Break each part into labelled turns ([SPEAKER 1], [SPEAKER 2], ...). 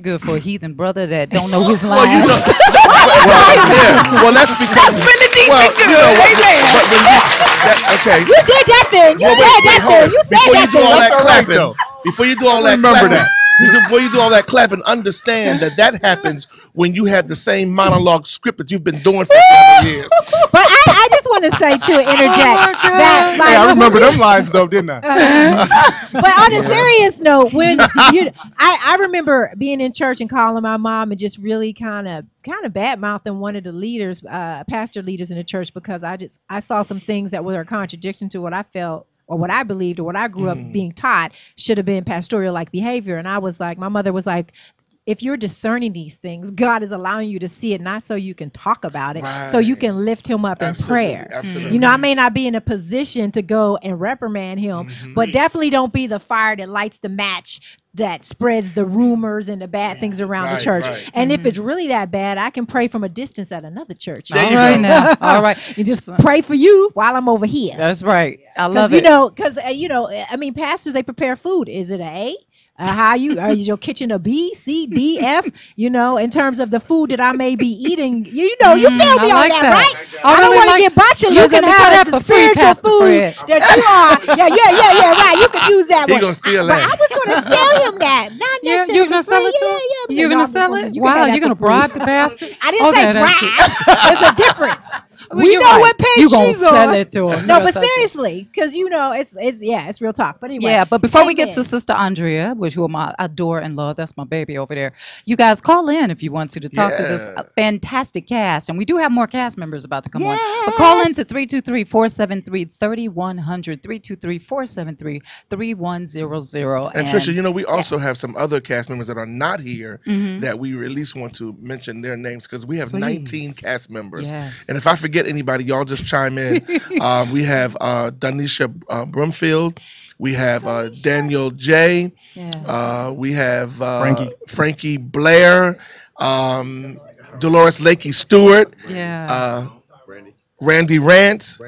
[SPEAKER 1] Good for a heathen brother that don't know his
[SPEAKER 2] Well, you know, well, yeah. Well, that's because
[SPEAKER 3] That's really deep
[SPEAKER 2] well, you know what?
[SPEAKER 3] Amen.
[SPEAKER 2] But when you, that, okay.
[SPEAKER 4] You did that thing. You
[SPEAKER 2] Well,
[SPEAKER 4] said
[SPEAKER 2] wait, wait,
[SPEAKER 4] that thing. You said
[SPEAKER 2] Before
[SPEAKER 4] that
[SPEAKER 2] you do all
[SPEAKER 4] thing.
[SPEAKER 2] that
[SPEAKER 5] That's all right,
[SPEAKER 2] clapping,
[SPEAKER 5] though.
[SPEAKER 2] before you do all that
[SPEAKER 5] Remember
[SPEAKER 2] clapping,
[SPEAKER 5] that.
[SPEAKER 2] You- before you do all that clapping, understand that that happens when you have the same monologue script that you've been doing for several years.
[SPEAKER 4] But I, I just want to say to interject that like
[SPEAKER 5] Hey, I remember them lines though, didn't I?
[SPEAKER 4] but on a serious note, when you, I, I remember being in church and calling my mom and just really kind of kind of bad mouthing one of the leaders, uh, pastor leaders in the church because I just I saw some things that were a contradiction to what I felt or what I believed or what I grew up being taught should have been pastoral like behavior. And I was like, my mother was like. If you're discerning these things, God is allowing you to see it, not so you can talk about it, so you can lift him up in prayer.
[SPEAKER 2] absolutely.
[SPEAKER 4] You know, I may not be in a position to go and reprimand him,
[SPEAKER 2] Mm-hmm.
[SPEAKER 4] but definitely don't be the fire that lights the match that spreads the rumors and the bad things around
[SPEAKER 2] Right,
[SPEAKER 4] the church.
[SPEAKER 2] right.
[SPEAKER 4] And if it's really that bad, I can pray from a distance at another church.
[SPEAKER 2] There
[SPEAKER 1] All right
[SPEAKER 2] go.
[SPEAKER 1] now. All right.
[SPEAKER 4] You just pray for you while I'm over here.
[SPEAKER 1] That's right. I love
[SPEAKER 4] you
[SPEAKER 1] it.
[SPEAKER 4] You know, because uh, you know, I mean, pastors they prepare food. Is it a A? Uh, how you are is your kitchen a B, C, D, F? You know, in terms of the food that I may be eating. You know, you
[SPEAKER 1] Mm,
[SPEAKER 4] feel me
[SPEAKER 1] I
[SPEAKER 4] on
[SPEAKER 1] like
[SPEAKER 4] that,
[SPEAKER 1] that.
[SPEAKER 4] right?
[SPEAKER 1] I
[SPEAKER 4] I, don't
[SPEAKER 1] really
[SPEAKER 4] want to
[SPEAKER 1] like-
[SPEAKER 4] get botulism
[SPEAKER 1] You can have
[SPEAKER 4] because
[SPEAKER 1] that
[SPEAKER 4] the
[SPEAKER 1] for free,
[SPEAKER 4] spiritual
[SPEAKER 1] Pastor
[SPEAKER 4] food
[SPEAKER 1] Fred.
[SPEAKER 4] that you are. Yeah, yeah, yeah, yeah, right. You can use that
[SPEAKER 2] He
[SPEAKER 4] one.
[SPEAKER 2] gonna steal
[SPEAKER 4] but
[SPEAKER 2] that.
[SPEAKER 4] I was going to sell him that. Not
[SPEAKER 1] You're,
[SPEAKER 4] necessarily
[SPEAKER 1] you're gonna sell it to him?
[SPEAKER 4] Yeah,
[SPEAKER 1] You're
[SPEAKER 4] No,
[SPEAKER 1] gonna
[SPEAKER 4] I'm
[SPEAKER 1] sell
[SPEAKER 4] just
[SPEAKER 1] it?
[SPEAKER 4] you
[SPEAKER 1] Wow, you're gonna
[SPEAKER 4] for free.
[SPEAKER 1] bribe the pastor?
[SPEAKER 4] I didn't
[SPEAKER 1] Okay,
[SPEAKER 4] say
[SPEAKER 1] that's
[SPEAKER 4] bribe. There's a difference.
[SPEAKER 1] Well,
[SPEAKER 4] we
[SPEAKER 1] you're
[SPEAKER 4] know
[SPEAKER 1] right.
[SPEAKER 4] what page
[SPEAKER 1] You gonna
[SPEAKER 4] she's
[SPEAKER 1] sell
[SPEAKER 4] on.
[SPEAKER 1] it to him.
[SPEAKER 4] No, but
[SPEAKER 1] sell it to him.
[SPEAKER 4] seriously, because you know it's it's yeah, it's real talk. But anyway,
[SPEAKER 1] Yeah, but before we get to Sister Andrea, which who I adore and love, that's my baby over there. You guys call in if you want to to talk to this uh, fantastic cast, and we do have more cast members about to come on. But call in to 323-473-3100, 323-473-3100.
[SPEAKER 2] And Trisha, you know, we also
[SPEAKER 1] yes.
[SPEAKER 2] have some other cast members that are not here
[SPEAKER 1] Mhm.
[SPEAKER 2] that we at least want to mention their names because we have 19 cast members.
[SPEAKER 1] Yes.
[SPEAKER 2] And if I forget anybody, y'all just chime in. uh, we have uh, Danisha uh, Brumfield. We have uh, Daniel J.
[SPEAKER 1] yeah.
[SPEAKER 2] Uh, we have uh,
[SPEAKER 5] Frankie.
[SPEAKER 2] Frankie Blair. Um, Dolores Lakey Stewart.
[SPEAKER 1] yeah.
[SPEAKER 2] Uh, Randy Rance.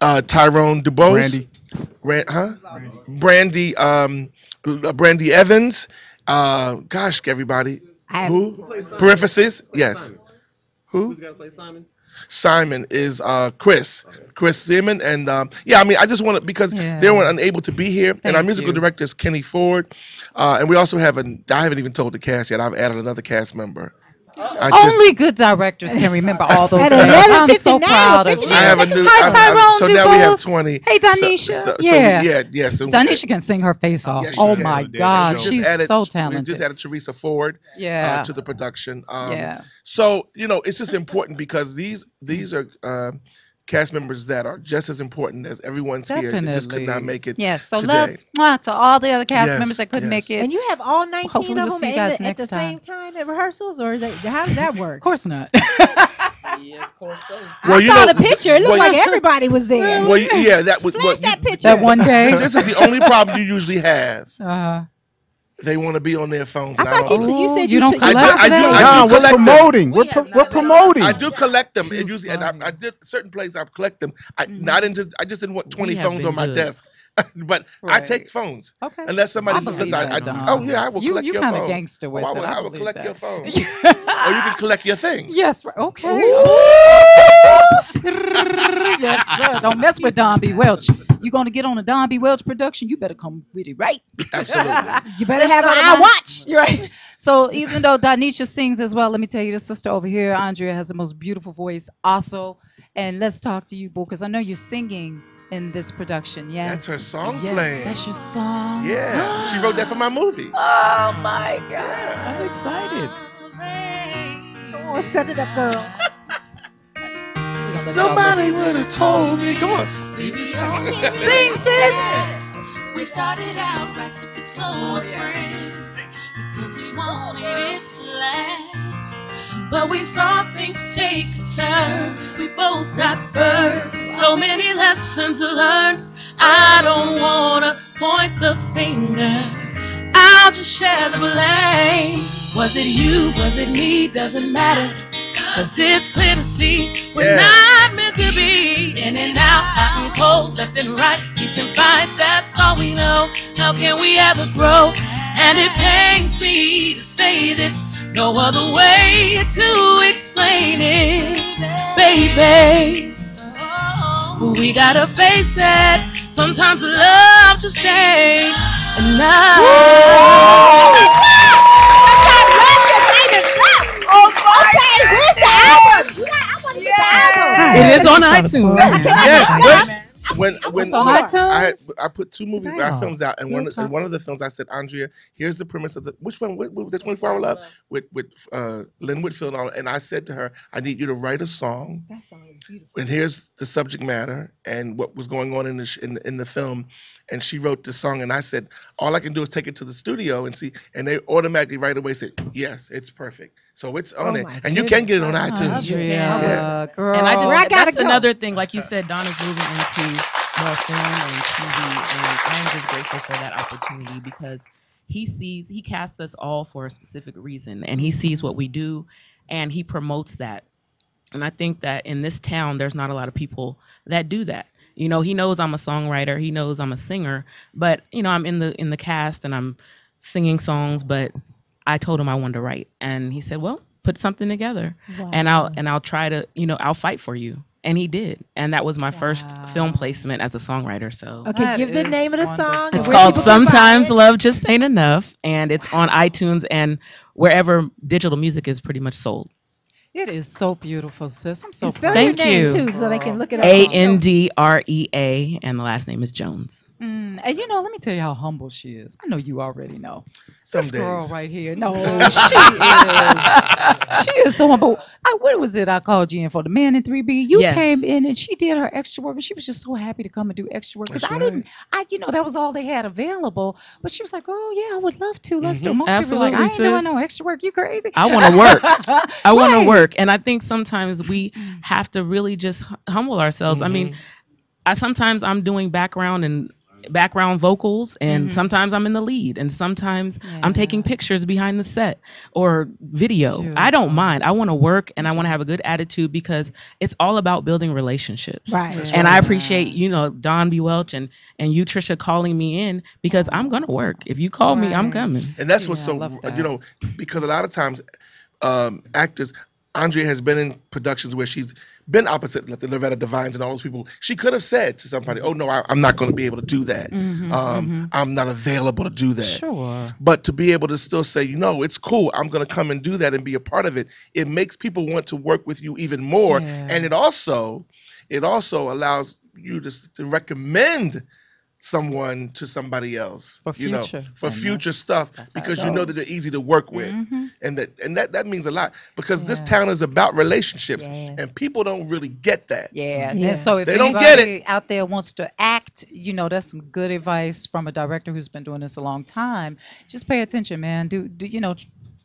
[SPEAKER 2] Uh, Tyrone DuBose.
[SPEAKER 5] Brandy.
[SPEAKER 2] Ran, huh? Brandy, um, uh, Brandy Evans. Uh, gosh, everybody.
[SPEAKER 4] I have,
[SPEAKER 2] Who? Parenthesis. Yes. Who? Who's gonna play Simon is uh, Chris, Chris Simon, and um, yeah, I mean, I just want to because
[SPEAKER 1] Yeah.
[SPEAKER 2] they were unable to be here, and our musical
[SPEAKER 1] you.
[SPEAKER 2] director is Kenny Ford, uh, and we also have an I haven't even told the cast yet. I've added another cast member. I just-
[SPEAKER 1] Only good directors can remember all those
[SPEAKER 4] At
[SPEAKER 1] names. I'm
[SPEAKER 4] 11:59
[SPEAKER 1] so proud of you.
[SPEAKER 2] I have a new.
[SPEAKER 1] Hi,
[SPEAKER 2] I'm- I'm- so now we have twenty.
[SPEAKER 1] Hey,
[SPEAKER 2] So-
[SPEAKER 1] Danisha.
[SPEAKER 2] so- so we-
[SPEAKER 1] yeah.
[SPEAKER 2] yeah, yeah. So
[SPEAKER 1] Danisha can sing her face off.
[SPEAKER 2] Yes,
[SPEAKER 1] oh my
[SPEAKER 5] Yeah,
[SPEAKER 1] God, she's
[SPEAKER 2] added-
[SPEAKER 1] so
[SPEAKER 2] We
[SPEAKER 1] talented.
[SPEAKER 2] just added Teresa Ford
[SPEAKER 1] yeah.
[SPEAKER 2] uh, to the production. Um,
[SPEAKER 1] yeah.
[SPEAKER 2] So you know, it's just important because these these are um cast members that are just as important as everyone's here. that
[SPEAKER 1] Definitely.
[SPEAKER 2] just could not make it.
[SPEAKER 1] Yes. So
[SPEAKER 2] today.
[SPEAKER 1] love mwah, to all the other cast
[SPEAKER 2] Yes,
[SPEAKER 1] members that couldn't
[SPEAKER 2] yes.
[SPEAKER 1] make it.
[SPEAKER 4] and you have all 19
[SPEAKER 1] Hopefully
[SPEAKER 4] of
[SPEAKER 1] we'll
[SPEAKER 4] them
[SPEAKER 1] see you
[SPEAKER 4] in
[SPEAKER 1] guys
[SPEAKER 4] the- at the
[SPEAKER 1] time.
[SPEAKER 4] same time at rehearsals, or is that, how does that work?
[SPEAKER 1] of course not.
[SPEAKER 3] Yes, of course so.
[SPEAKER 2] Well,
[SPEAKER 4] I
[SPEAKER 2] you
[SPEAKER 4] saw
[SPEAKER 2] know-
[SPEAKER 4] the picture. It looked
[SPEAKER 2] well,
[SPEAKER 4] like everybody was there.
[SPEAKER 2] Well, yeah, that was
[SPEAKER 4] Flash
[SPEAKER 2] what.
[SPEAKER 4] that picture.
[SPEAKER 1] that one day.
[SPEAKER 2] this is the only problem you usually have.
[SPEAKER 1] Uh,
[SPEAKER 2] They want to be on their phones.
[SPEAKER 4] I
[SPEAKER 2] and
[SPEAKER 4] thought you,
[SPEAKER 2] don't-
[SPEAKER 4] said you
[SPEAKER 1] Oh,
[SPEAKER 4] said
[SPEAKER 1] you
[SPEAKER 4] you,
[SPEAKER 1] don't
[SPEAKER 4] took-
[SPEAKER 2] I do-
[SPEAKER 1] collect
[SPEAKER 2] I do-
[SPEAKER 1] that?
[SPEAKER 2] I do
[SPEAKER 5] Nah, we're
[SPEAKER 2] collect them.
[SPEAKER 5] promoting. We're,
[SPEAKER 3] We
[SPEAKER 5] pro-
[SPEAKER 3] have
[SPEAKER 5] we're
[SPEAKER 3] not-
[SPEAKER 5] promoting.
[SPEAKER 2] I do collect them,
[SPEAKER 1] Too
[SPEAKER 2] and usually, and I,
[SPEAKER 1] funny.
[SPEAKER 2] I did certain places. I collect them. I
[SPEAKER 1] Mhm.
[SPEAKER 2] not in just. I just didn't want twenty
[SPEAKER 3] have
[SPEAKER 2] phones
[SPEAKER 3] been
[SPEAKER 2] on my
[SPEAKER 3] good.
[SPEAKER 2] desk. but I take phones
[SPEAKER 1] okay.
[SPEAKER 2] unless somebody says,
[SPEAKER 1] believe
[SPEAKER 2] I,
[SPEAKER 1] that,
[SPEAKER 2] I, oh yeah, I will
[SPEAKER 1] you,
[SPEAKER 2] collect
[SPEAKER 1] you
[SPEAKER 2] your
[SPEAKER 1] kind of
[SPEAKER 2] phone.
[SPEAKER 1] gangster with
[SPEAKER 2] Oh, I
[SPEAKER 1] it.
[SPEAKER 2] will, I will collect
[SPEAKER 1] that.
[SPEAKER 2] your phone. or you can collect your things.
[SPEAKER 1] Yes. right, Okay. yes, sir. Don't mess with Don B. Welch. You're gonna get on a Don B. Welch production? You better come with it right.
[SPEAKER 2] Absolutely.
[SPEAKER 4] you better
[SPEAKER 1] Let's
[SPEAKER 4] have
[SPEAKER 1] go
[SPEAKER 4] an eye watch.
[SPEAKER 1] You're right. So even though Danisha sings as well, let me tell you, the sister over here, Andrea, has the most beautiful voice also. And let's talk to you, boo, because I know you're singing in this production. Yes.
[SPEAKER 2] That's her song
[SPEAKER 1] Yes,
[SPEAKER 2] playing.
[SPEAKER 1] That's your song.
[SPEAKER 2] Yeah, she wrote that for my movie.
[SPEAKER 1] Oh my God.
[SPEAKER 2] Yeah.
[SPEAKER 3] I'm excited.
[SPEAKER 4] Come on, set it up, girl.
[SPEAKER 2] Nobody would have told me. Come on.
[SPEAKER 1] Sing, sis.
[SPEAKER 6] We started out right, took it slow as friends because we wanted it to last. But we saw things take a turn. We both got burned. So many lessons learned. I don't wanna point the finger. I'll just share the blame. Was it you? Was it me? Doesn't matter. Cause it's clear to see we're
[SPEAKER 2] Yeah.
[SPEAKER 6] not meant to be in and out, hot and cold, left and right, peace and fights, that's all we know. How can we ever grow? And it pains me to
[SPEAKER 7] say this, no other way to explain it, baby. We gotta face it. Sometimes love to stay and not.
[SPEAKER 6] It is on iTunes.
[SPEAKER 2] yeah, when when
[SPEAKER 1] It's
[SPEAKER 2] when I,
[SPEAKER 1] iTunes?
[SPEAKER 2] I put two movies
[SPEAKER 1] Damn.
[SPEAKER 2] uh, films out, and one
[SPEAKER 1] Real
[SPEAKER 2] in one of the films I said, Andrea, here's the premise of the which one? With, with the 24 Hour Love with with uh, Lynn Whitfield, and, all, and I said to her, I need you to write a song,
[SPEAKER 4] That song is beautiful.
[SPEAKER 2] and here's the subject matter and what was going on in the sh- in, in the film, and she wrote the song, and I said, all I can do is take it to the studio and see, and they automatically right away said, yes, it's perfect, so it's on
[SPEAKER 4] Oh
[SPEAKER 2] it, and you can get it on
[SPEAKER 4] goodness.
[SPEAKER 2] iTunes.
[SPEAKER 6] You
[SPEAKER 1] Andrea,
[SPEAKER 6] can.
[SPEAKER 2] Yeah.
[SPEAKER 1] girl.
[SPEAKER 6] And I just
[SPEAKER 4] I
[SPEAKER 6] that's
[SPEAKER 4] go.
[SPEAKER 6] another thing, like you said, Donna's moving into more film and TV, and I'm just grateful for that opportunity because he sees he casts us all for a specific reason, and he sees what we do, and he promotes that. And I think that in this town, there's not a lot of people that do that. You know, he knows I'm a songwriter, he knows I'm a singer, but you know, I'm in the in the cast and I'm singing songs, but I told him I wanted to write, and he said, "Well, put something together." and I'll and I'll try to you know I'll fight for you and he did and that was my first film placement as a songwriter so
[SPEAKER 4] Okay,
[SPEAKER 1] That
[SPEAKER 4] give the name of the
[SPEAKER 1] wonderful.
[SPEAKER 4] song.
[SPEAKER 6] it's called
[SPEAKER 4] people can buy
[SPEAKER 6] sometimes
[SPEAKER 4] it.
[SPEAKER 6] love just ain't enough and it's on itunes and wherever digital music is pretty much sold
[SPEAKER 1] It is so beautiful, sis. I'm so
[SPEAKER 4] spell
[SPEAKER 1] proud.
[SPEAKER 6] Thank
[SPEAKER 4] name
[SPEAKER 6] you.
[SPEAKER 4] too, so they can look it up.
[SPEAKER 6] a n d r e a and the last name is jones
[SPEAKER 1] Mm, and you know, let me tell you how humble she is. I know you already know.
[SPEAKER 2] Some
[SPEAKER 1] this girl right here. No, she is. She is so humble. I, what was it I called you in for? The man in 3B. You
[SPEAKER 6] Yes.
[SPEAKER 1] came in and she did her extra work, and she was just so happy to come and do extra work. Because
[SPEAKER 2] That's
[SPEAKER 1] I
[SPEAKER 2] right.
[SPEAKER 1] didn't, I, you know, that was all they had available. But she was like, oh, yeah, I would love to. Let's do it.
[SPEAKER 2] Mhm.
[SPEAKER 1] Most people are like, I ain't
[SPEAKER 6] Absolutely,
[SPEAKER 1] doing no extra work. You crazy.
[SPEAKER 6] i want to work i want
[SPEAKER 1] Right.
[SPEAKER 6] to work and i think sometimes we have to really just humble ourselves i mean I sometimes I'm doing background and background vocals and
[SPEAKER 1] Mhm.
[SPEAKER 6] sometimes I'm in the lead and sometimes I'm taking pictures behind the set or video. I don't mind. I want to work and I want to have a good attitude because it's all about building relationships.
[SPEAKER 4] Right.
[SPEAKER 2] That's
[SPEAKER 6] And. I appreciate, you know, Don B. Welch and, and you, Trisha, calling me in because I'm going to work. If you call me, I'm coming.
[SPEAKER 2] And that's what's
[SPEAKER 1] Yeah,
[SPEAKER 2] so
[SPEAKER 1] love
[SPEAKER 2] you know because a lot of times um, actors. Andrea has been in productions where she's been opposite like the Loretta Devines and all those people. She could have said to somebody, "Oh no, I, I'm not going to be able to do that.
[SPEAKER 1] Mhm,
[SPEAKER 2] um,
[SPEAKER 1] mhm.
[SPEAKER 2] I'm not available to do that."
[SPEAKER 1] Sure.
[SPEAKER 2] But to be able to still say, you know, it's cool. I'm going to come and do that and be a part of it. It makes people want to work with you even more,
[SPEAKER 1] Yeah.
[SPEAKER 2] and it also, it also allows you to, to recommend someone to somebody else
[SPEAKER 1] For
[SPEAKER 2] you know for
[SPEAKER 1] And
[SPEAKER 2] future stuff
[SPEAKER 1] that's how it
[SPEAKER 2] because you know that they're easy to work with
[SPEAKER 1] Mhm.
[SPEAKER 2] and that and that that means a lot because this town is about relationships
[SPEAKER 4] Yeah.
[SPEAKER 2] and people don't really get that
[SPEAKER 1] Yeah.
[SPEAKER 4] Yeah.
[SPEAKER 1] And so if
[SPEAKER 2] They don't get
[SPEAKER 1] anybody out there wants to act, you know, that's some good advice from a director who's been doing this a long time. Just pay attention, man. Do do you know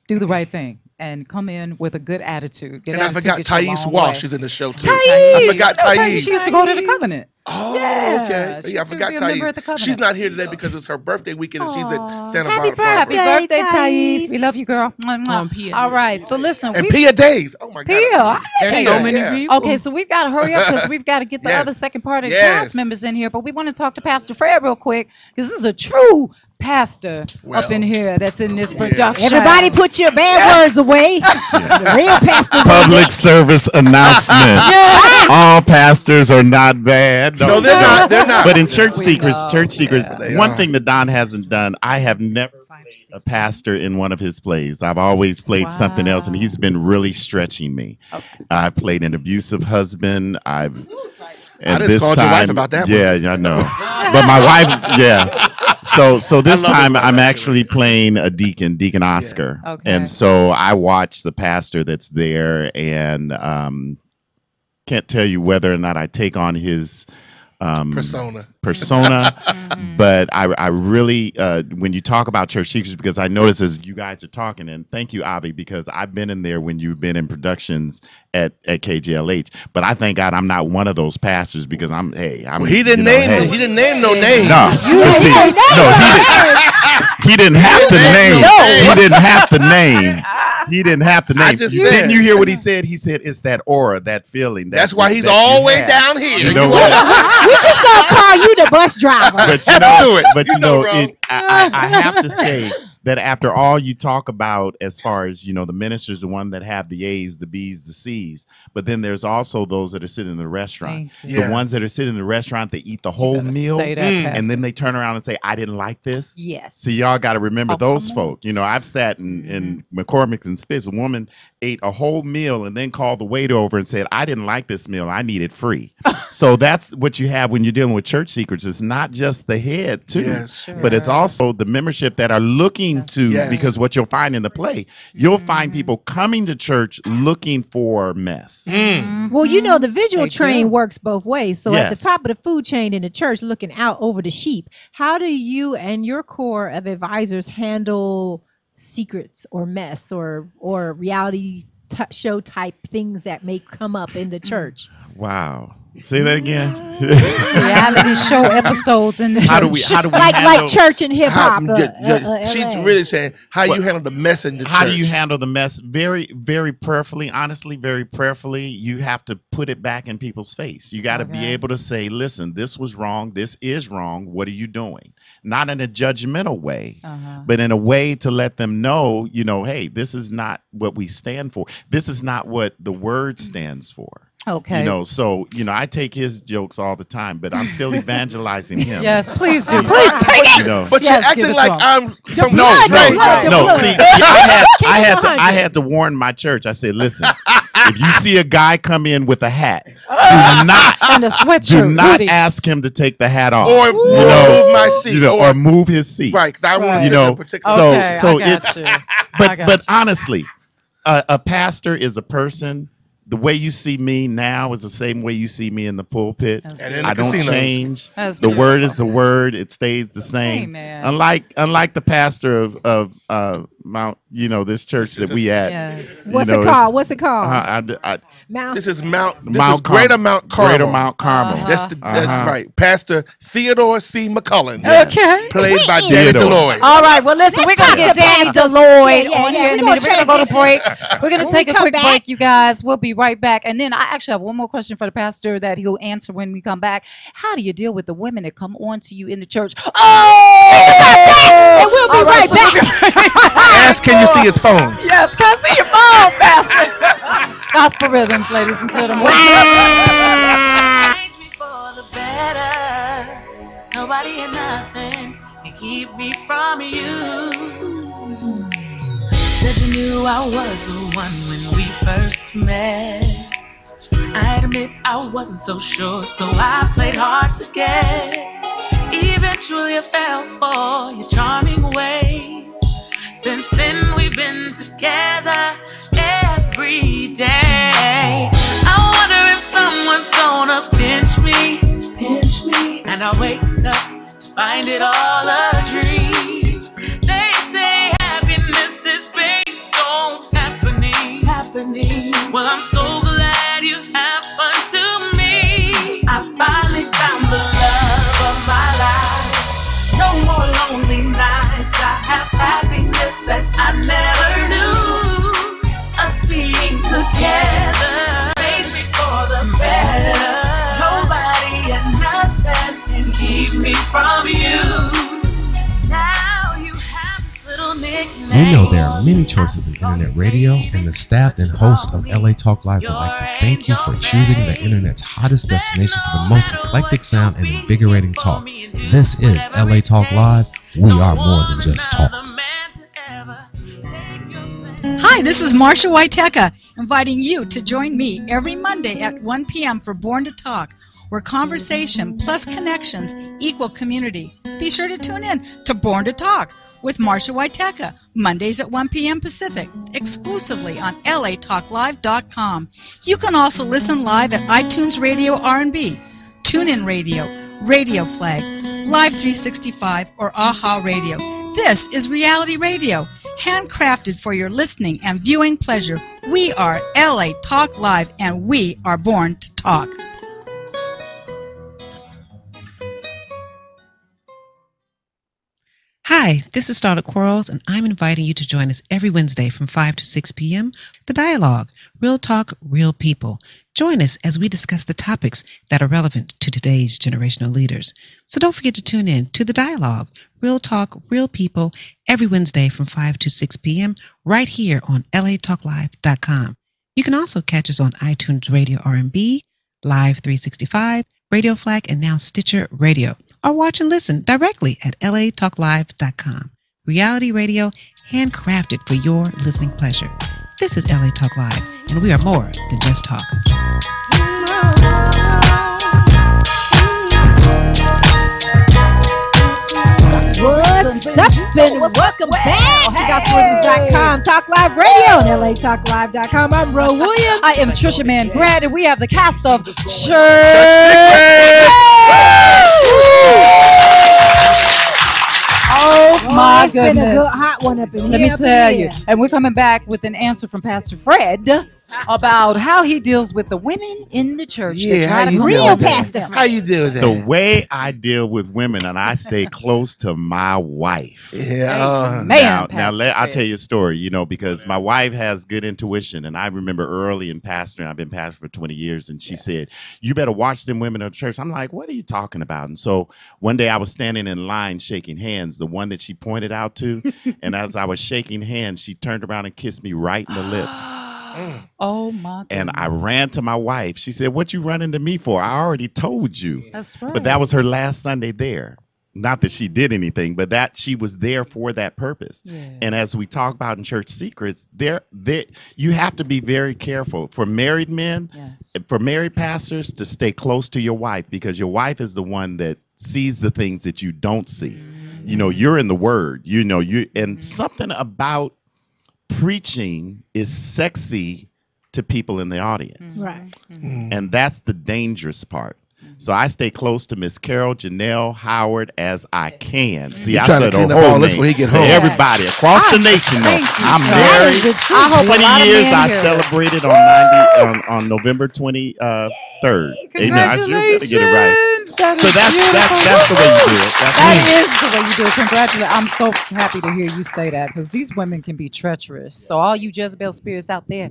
[SPEAKER 1] do the right thing and come in with a good attitude. Good
[SPEAKER 2] and i
[SPEAKER 1] attitude
[SPEAKER 2] forgot
[SPEAKER 1] gets you
[SPEAKER 2] thais walsh
[SPEAKER 1] way.
[SPEAKER 2] is in the show too
[SPEAKER 1] Thais!
[SPEAKER 2] i forgot
[SPEAKER 1] You know,
[SPEAKER 2] thais
[SPEAKER 1] She used to go to the Covenant.
[SPEAKER 2] Oh,
[SPEAKER 1] Yeah,
[SPEAKER 2] okay.
[SPEAKER 1] she
[SPEAKER 2] Yeah, I forgot
[SPEAKER 1] be
[SPEAKER 2] Thais.
[SPEAKER 1] at the Covenant.
[SPEAKER 2] She's not here today because it's her birthday weekend and she's at Santa
[SPEAKER 4] Happy
[SPEAKER 2] Barbara.
[SPEAKER 1] Happy
[SPEAKER 4] Birthday,
[SPEAKER 1] birthday,
[SPEAKER 4] Thais.
[SPEAKER 1] Thais. We love you, girl. Mwah, mwah.
[SPEAKER 6] Um, Pia.
[SPEAKER 1] All right. So listen,
[SPEAKER 2] And
[SPEAKER 1] we
[SPEAKER 2] Pia Days. Oh my God.
[SPEAKER 1] Pia.
[SPEAKER 6] There's
[SPEAKER 1] Hey,
[SPEAKER 6] so many
[SPEAKER 2] yeah.
[SPEAKER 6] people.
[SPEAKER 1] Okay, so we've got to hurry up because we've got to get the
[SPEAKER 2] Yes.
[SPEAKER 1] other second part of the
[SPEAKER 2] Yes.
[SPEAKER 1] cast members in here. But we want to talk to Pastor Fred real quick because this is a true pastor
[SPEAKER 2] Well,
[SPEAKER 1] up in here that's in this
[SPEAKER 2] yeah.
[SPEAKER 1] production.
[SPEAKER 4] Everybody put your bad words away. the real pastors.
[SPEAKER 5] Public service announcement. All pastors are not bad.
[SPEAKER 2] No, they're not. They're not.
[SPEAKER 5] But in church secrets, church secrets,
[SPEAKER 2] Yeah,
[SPEAKER 5] one thing that Don hasn't done, I have never played a pastor in one of his plays. I've always played something else, and he's been really stretching me.
[SPEAKER 1] Okay.
[SPEAKER 5] I played an abusive husband. I've and
[SPEAKER 2] just
[SPEAKER 5] this
[SPEAKER 2] called
[SPEAKER 5] time,
[SPEAKER 2] your wife about that one.
[SPEAKER 5] Yeah, yeah, I know. but my wife, yeah. So, so this time I'm
[SPEAKER 2] actually.
[SPEAKER 5] actually playing a deacon, Deacon Oscar,
[SPEAKER 1] Okay.
[SPEAKER 5] and so I watch the pastor that's there, and um, can't tell you whether or not I take on his um,
[SPEAKER 2] Persona.
[SPEAKER 5] persona,
[SPEAKER 1] Mhm.
[SPEAKER 5] but I, I really, uh, when you talk about church secrets, because I notice as you guys are talking, and thank you, Avi, because I've been in there when you've been in productions at, at KJLH, but I thank God I'm not one of those pastors because I'm, hey, I'm.
[SPEAKER 2] Well, he didn't
[SPEAKER 5] you know,
[SPEAKER 2] name.
[SPEAKER 5] hey.
[SPEAKER 2] He didn't name no names.
[SPEAKER 5] No, but see, no, he didn't. He didn't have to name. He didn't have to name. He didn't have to
[SPEAKER 2] I
[SPEAKER 5] name.
[SPEAKER 2] just
[SPEAKER 5] didn't
[SPEAKER 2] said.
[SPEAKER 5] you hear what he said? He said it's that aura, that feeling. That,
[SPEAKER 2] That's why he's
[SPEAKER 5] that
[SPEAKER 2] all the way down here.
[SPEAKER 5] You know
[SPEAKER 2] You
[SPEAKER 5] what?
[SPEAKER 2] are-
[SPEAKER 4] we just gonna call you the bus driver.
[SPEAKER 5] but you know,
[SPEAKER 2] Do it.
[SPEAKER 5] but
[SPEAKER 2] You
[SPEAKER 5] you
[SPEAKER 2] know,
[SPEAKER 5] know, it, I, I I have to say that after all you talk about as far as you know the ministers the one that have the a's the b's the c's but then there's also those that are sitting in the restaurant
[SPEAKER 1] Thank.
[SPEAKER 2] Yeah.
[SPEAKER 5] the ones that are sitting in the restaurant they eat the whole meal
[SPEAKER 1] that,
[SPEAKER 2] Mm.
[SPEAKER 5] And then they turn around and say i didn't like this
[SPEAKER 1] yes.
[SPEAKER 5] so y'all got to remember
[SPEAKER 1] Oh,
[SPEAKER 5] those
[SPEAKER 1] come
[SPEAKER 5] folk. You know, I've sat in, in McCormick's and Schmick's. A woman ate a whole meal and then called the waiter over and said, "I didn't like this meal. I need it free." so that's what you have when you're dealing with church secrets. It's not just the head too,
[SPEAKER 2] Yes.
[SPEAKER 1] Sure.
[SPEAKER 5] but it's also the membership that are looking
[SPEAKER 1] Yes.
[SPEAKER 5] to.
[SPEAKER 2] Yes.
[SPEAKER 5] Because what you'll find in the play, you'll find
[SPEAKER 1] Mhm.
[SPEAKER 5] people coming to church looking for mess.
[SPEAKER 2] Mm.
[SPEAKER 4] Well, you know, the visual
[SPEAKER 1] They
[SPEAKER 4] train
[SPEAKER 1] do.
[SPEAKER 4] works both ways. So at the top of the food chain in the church, looking out over the sheep, how do you and your core of advisors handle secrets or mess or or reality t- show type things that may come up in the church?
[SPEAKER 5] Wow. Say that again.
[SPEAKER 1] Reality show episodes in the church.
[SPEAKER 5] how do we?
[SPEAKER 1] church.
[SPEAKER 5] How do we
[SPEAKER 4] like
[SPEAKER 5] handle?
[SPEAKER 4] like church and hip hop? Uh, uh, uh,
[SPEAKER 2] she's
[SPEAKER 4] LA.
[SPEAKER 2] really saying how
[SPEAKER 5] What-
[SPEAKER 2] you handle the mess in the
[SPEAKER 5] how
[SPEAKER 2] church.
[SPEAKER 5] How do you handle the mess very very prayerfully honestly very prayerfully you have to put it back in people's face you got to be able to say listen this was wrong this is wrong what are you doing not in a judgmental way
[SPEAKER 1] Uh-huh.
[SPEAKER 5] but in a way to let them know you know hey this is not what we stand for this is not what the word stands for
[SPEAKER 1] Okay.
[SPEAKER 5] you know so you know i take his jokes all the time but i'm still evangelizing him
[SPEAKER 1] yes, please do. Please take
[SPEAKER 2] But,
[SPEAKER 1] it.
[SPEAKER 2] you,
[SPEAKER 5] know.
[SPEAKER 2] but
[SPEAKER 1] Yes,
[SPEAKER 2] you're
[SPEAKER 1] give
[SPEAKER 2] acting like. I'm some
[SPEAKER 5] no,
[SPEAKER 4] blood,
[SPEAKER 5] no,
[SPEAKER 4] the blood, the
[SPEAKER 5] no. See, I had, I had to, I had to warn my church. I said, listen, if you see a guy come in with a hat, do not,
[SPEAKER 1] And a sweatshirt.
[SPEAKER 5] do not
[SPEAKER 1] hoodie.
[SPEAKER 5] ask him to take the hat off,
[SPEAKER 2] or,
[SPEAKER 5] you know,
[SPEAKER 2] move my seat
[SPEAKER 5] you know,
[SPEAKER 2] or,
[SPEAKER 5] or move his seat.
[SPEAKER 2] right because I want
[SPEAKER 1] Right.
[SPEAKER 2] to
[SPEAKER 5] You know,
[SPEAKER 2] particular
[SPEAKER 5] so-
[SPEAKER 1] okay,
[SPEAKER 5] so
[SPEAKER 1] I got
[SPEAKER 5] it's-
[SPEAKER 1] you. I
[SPEAKER 5] But
[SPEAKER 1] got
[SPEAKER 5] but honestly, a, a pastor is a person. The way you see me now is the same way you see me in the pulpit.
[SPEAKER 2] And the
[SPEAKER 5] I don't
[SPEAKER 2] casinos.
[SPEAKER 5] change. The word is the word; it stays the same.
[SPEAKER 1] Amen.
[SPEAKER 5] Unlike unlike the pastor of of uh, Mount, you know, this church that we at.
[SPEAKER 1] Yes.
[SPEAKER 4] What's
[SPEAKER 5] know,
[SPEAKER 4] it called? What's it called?
[SPEAKER 5] Uh, I, I,
[SPEAKER 4] Mount.
[SPEAKER 2] this is Mount this
[SPEAKER 5] Mount
[SPEAKER 2] is Greater
[SPEAKER 5] Carmel.
[SPEAKER 2] Mount Carmel
[SPEAKER 5] Greater Mount Carmel.
[SPEAKER 1] Uh-huh.
[SPEAKER 2] that's the that's
[SPEAKER 5] Uh-huh.
[SPEAKER 2] right Pastor Theodore C McCullen
[SPEAKER 5] Yes.
[SPEAKER 1] Okay.
[SPEAKER 2] played by
[SPEAKER 4] Wait.
[SPEAKER 2] Danny
[SPEAKER 5] Theodore.
[SPEAKER 2] Deloy
[SPEAKER 1] All right. Well, listen, we're gonna get Danny Deloy
[SPEAKER 4] Yeah, yeah,
[SPEAKER 1] on
[SPEAKER 4] yeah,
[SPEAKER 1] here in a minute. We're gonna go to break. We're gonna take a quick break, you guys. We'll be right back. And then I actually have one more question for the pastor that he'll answer when we come back. How do you deal with the women that come on to you in the church? Oh!
[SPEAKER 4] And we'll be
[SPEAKER 1] All
[SPEAKER 4] right
[SPEAKER 1] so
[SPEAKER 4] back.
[SPEAKER 1] right back.
[SPEAKER 2] ask can you see his phone
[SPEAKER 1] Yes, can I see your phone, Pastor? Gospel rhythms, ladies and gentlemen.
[SPEAKER 6] Change me for the better. Nobody and nothing can keep me from you. Said you knew I was the one when we first met. I admit I wasn't so sure, so I played hard to get. Eventually I fell for your charming ways. Since then we've been together every day. I wonder if someone's gonna pinch me, pinch me, and I wake up to find it all a dream. Happening. Well, I'm so glad you happened to me. I finally found the love of my life. No more lonely nights. I have happiness that I never knew. Us being together, made me for the better. Nobody and nothing can keep me from you.
[SPEAKER 8] We know there are many choices in internet radio, and the staff and host of LA Talk Live would like to thank you for choosing the internet's hottest destination for the most eclectic sound and invigorating talk. This is LA Talk Live. We are more than just talk.
[SPEAKER 9] Hi, this is Marsha Waiteka, inviting you to join me every Monday at 1 p.m. for Born to Talk, where conversation plus connections equal community. Be sure to tune in to Born to Talk with Marsha Waiteka, Mondays at 1 p.m. Pacific, exclusively on latalklive.com. You can also listen live at iTunes Radio R&B, TuneIn Radio, Radio Flag, Live 365, or AHA Radio. This is Reality Radio, handcrafted for your listening and viewing pleasure. We are LA Talk Live, and we are born to talk.
[SPEAKER 7] Hi, Hi, this is Starlet Quarles, and I'm inviting you to join us every Wednesday from 5 to 6 p.m. The Dialogue Real Talk, Real People. Join us as we discuss the topics that are relevant to today's generational leaders. So don't forget to tune in to The Dialogue Real Talk, Real People every Wednesday from 5 to 6 p.m. right here on latalklive.com. You can also catch us on iTunes Radio R&B, Live 365, Radio Flag, and now Stitcher Radio or watch and listen directly at latalklive.com. Reality radio handcrafted for your listening pleasure. This is LA Talk Live, and we are more than just talk.
[SPEAKER 4] What's up and welcome back to gospelrhythms.com, Talk Live Radio and LATalkLive.com. I'm Ro Williams.
[SPEAKER 1] I am Trisha Mann Grant, and we have the cast of Church.
[SPEAKER 4] Good one up in
[SPEAKER 1] Let me tell you. And we're coming back with an answer from Pastor Fred about how he deals with the women in the church. that
[SPEAKER 2] Yeah,
[SPEAKER 1] try
[SPEAKER 2] how
[SPEAKER 1] to
[SPEAKER 2] you
[SPEAKER 4] Real? Pastor
[SPEAKER 2] How you deal with that?
[SPEAKER 5] The way I deal with women, and I stay close to my wife.
[SPEAKER 2] yeah. uh,
[SPEAKER 1] Man,
[SPEAKER 5] now, now let, I'll tell you a story, you know, because my wife has good intuition, and I remember early in pastoring, I've been pastor for 20 years, and she said, "You better watch them women in the church." I'm like, "What are you talking about?" And so one day I was standing in line shaking hands, the one that she pointed out to, and as I was shaking hands, she turned around and kissed me right in the lips.
[SPEAKER 1] Oh my god.
[SPEAKER 5] And I ran to my wife. She said, "What you running to me for? I already told you."
[SPEAKER 1] That's right.
[SPEAKER 5] But that was her last Sunday there. Not that she did anything, but that she was there for that purpose.
[SPEAKER 1] Yeah.
[SPEAKER 5] And as we talk about in church secrets, there, there, you have to be very careful for married men,
[SPEAKER 1] yes.
[SPEAKER 5] for married pastors, to stay close to your wife because your wife is the one that sees the things that you don't see. Mm-hmm. You know, you're in the Word. You know, you and something about preaching is sexy to people in the audience,
[SPEAKER 4] Right.
[SPEAKER 2] Mm.
[SPEAKER 5] and that's the dangerous part. So I stay close to Miss Carol Janelle Howard as I can. See,
[SPEAKER 2] You
[SPEAKER 5] I
[SPEAKER 2] trying to
[SPEAKER 5] said
[SPEAKER 2] clean
[SPEAKER 5] her
[SPEAKER 2] up
[SPEAKER 5] whole
[SPEAKER 2] all this
[SPEAKER 5] name
[SPEAKER 2] when he get
[SPEAKER 5] to
[SPEAKER 2] home.
[SPEAKER 5] everybody across the
[SPEAKER 1] Ah,
[SPEAKER 5] nation. Know,
[SPEAKER 1] thank you,
[SPEAKER 5] I'm
[SPEAKER 1] sir.
[SPEAKER 4] That
[SPEAKER 5] married.
[SPEAKER 4] is the truth.
[SPEAKER 1] I hope
[SPEAKER 5] 20 years I
[SPEAKER 1] hear
[SPEAKER 5] celebrated on 90 on, on November 23rd. Uh, third. Amen. I should
[SPEAKER 1] Congratulations.
[SPEAKER 5] get it right.
[SPEAKER 1] That
[SPEAKER 5] So that's that's that's the way you do it. That's
[SPEAKER 1] That is the way you do it. Congratulations. I'm so happy to hear you say that because these women can be treacherous. So all you Jezebel spirits out there,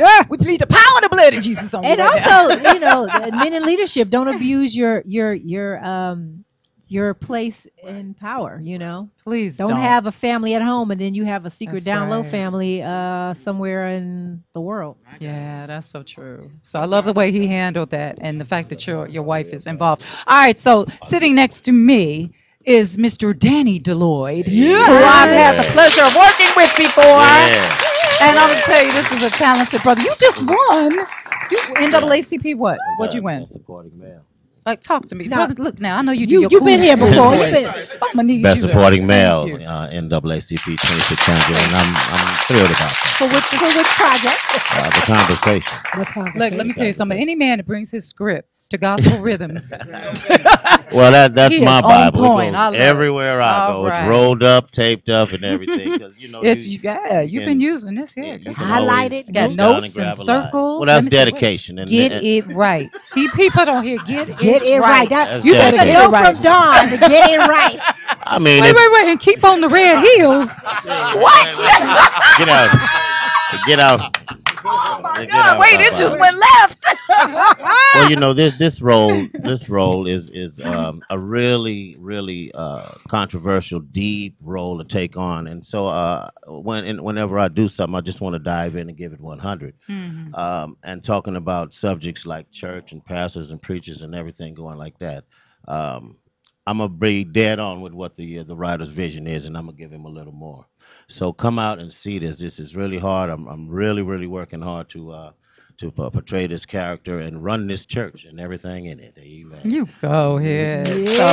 [SPEAKER 1] ah, we plead the power and the blood of Jesus on
[SPEAKER 4] And
[SPEAKER 1] you. right now.
[SPEAKER 4] also, you know, men in leadership don't abuse your your your um your place in power. You know,
[SPEAKER 1] please
[SPEAKER 4] don't,
[SPEAKER 1] don't,
[SPEAKER 4] have a family at home and then you have a secret
[SPEAKER 1] That's
[SPEAKER 4] down low family uh somewhere in the world.
[SPEAKER 1] Yeah, that's so true. So I love the way he handled that and the fact that your your wife is involved. All right, so sitting next to me is Mr. Danny Deloyd, who I've had the pleasure of working with before. And I'm gonna tell you, this is a talented brother. You just won. You NAACP what? What'd you win?
[SPEAKER 10] supporting male.
[SPEAKER 1] Like talk to me,
[SPEAKER 4] No.
[SPEAKER 1] brother. Look now, I know you do
[SPEAKER 4] You
[SPEAKER 1] your
[SPEAKER 4] you've been here
[SPEAKER 1] school
[SPEAKER 4] before. You've
[SPEAKER 1] voice.
[SPEAKER 4] been,
[SPEAKER 1] I'm gonna need
[SPEAKER 10] Best
[SPEAKER 1] you to-
[SPEAKER 10] supporting male,
[SPEAKER 1] Thank you.
[SPEAKER 10] uh, NAACP 2600, and I'm I'm thrilled about that.
[SPEAKER 4] for which for which project?
[SPEAKER 10] Uh, the conversation.
[SPEAKER 4] The
[SPEAKER 1] Look, let me tell you something. Any man that brings his script to gospel rhythms,
[SPEAKER 10] Well, that that's
[SPEAKER 1] He is
[SPEAKER 10] my
[SPEAKER 1] on
[SPEAKER 10] Bible. It
[SPEAKER 1] point.
[SPEAKER 10] goes
[SPEAKER 1] I love it.
[SPEAKER 10] everywhere I
[SPEAKER 1] All
[SPEAKER 10] go. It's
[SPEAKER 1] right.
[SPEAKER 10] rolled up, taped up, and everything. Because you know,
[SPEAKER 1] it's
[SPEAKER 10] you,
[SPEAKER 1] yeah, you've
[SPEAKER 10] can-
[SPEAKER 1] been using this
[SPEAKER 10] yeah,
[SPEAKER 1] here.
[SPEAKER 10] you
[SPEAKER 1] You
[SPEAKER 10] can always
[SPEAKER 4] it,
[SPEAKER 1] got
[SPEAKER 10] reach down
[SPEAKER 1] notes and
[SPEAKER 10] grab a line.
[SPEAKER 1] circles.
[SPEAKER 10] Well,
[SPEAKER 1] Let
[SPEAKER 10] that's
[SPEAKER 1] me see, wait.
[SPEAKER 10] dedication. And,
[SPEAKER 1] Get
[SPEAKER 10] and-
[SPEAKER 1] it right. He, people don't hear get,
[SPEAKER 4] Get it right. That,
[SPEAKER 10] That's
[SPEAKER 1] you
[SPEAKER 4] you
[SPEAKER 1] better
[SPEAKER 4] better
[SPEAKER 1] get
[SPEAKER 4] know
[SPEAKER 1] it right.
[SPEAKER 4] from Don to get it right.
[SPEAKER 10] I mean,
[SPEAKER 1] Wait,
[SPEAKER 10] if-
[SPEAKER 1] wait, wait, and keep on the red heels. What?
[SPEAKER 10] get out, get out.
[SPEAKER 1] oh my
[SPEAKER 10] Get
[SPEAKER 1] God!
[SPEAKER 10] out,
[SPEAKER 1] Wait, it
[SPEAKER 10] Popeye.
[SPEAKER 1] just went left.
[SPEAKER 10] Well, you know this this role this role is is um, a really really uh, controversial, deep role to take on, and so uh, when and whenever I do something, I just want to dive in and give it 100.
[SPEAKER 1] Mhm.
[SPEAKER 10] Um, and talking about subjects like church and pastors and preachers and everything going like that. Um, I'm gonna be dead on with what the uh, the writer's vision is, and I'm gonna give him a little more. So come out and see this. This is really hard. I'm I'm really really working hard to uh, to uh, portray this character and run this church and everything in it. Amen.
[SPEAKER 1] You go ahead. So,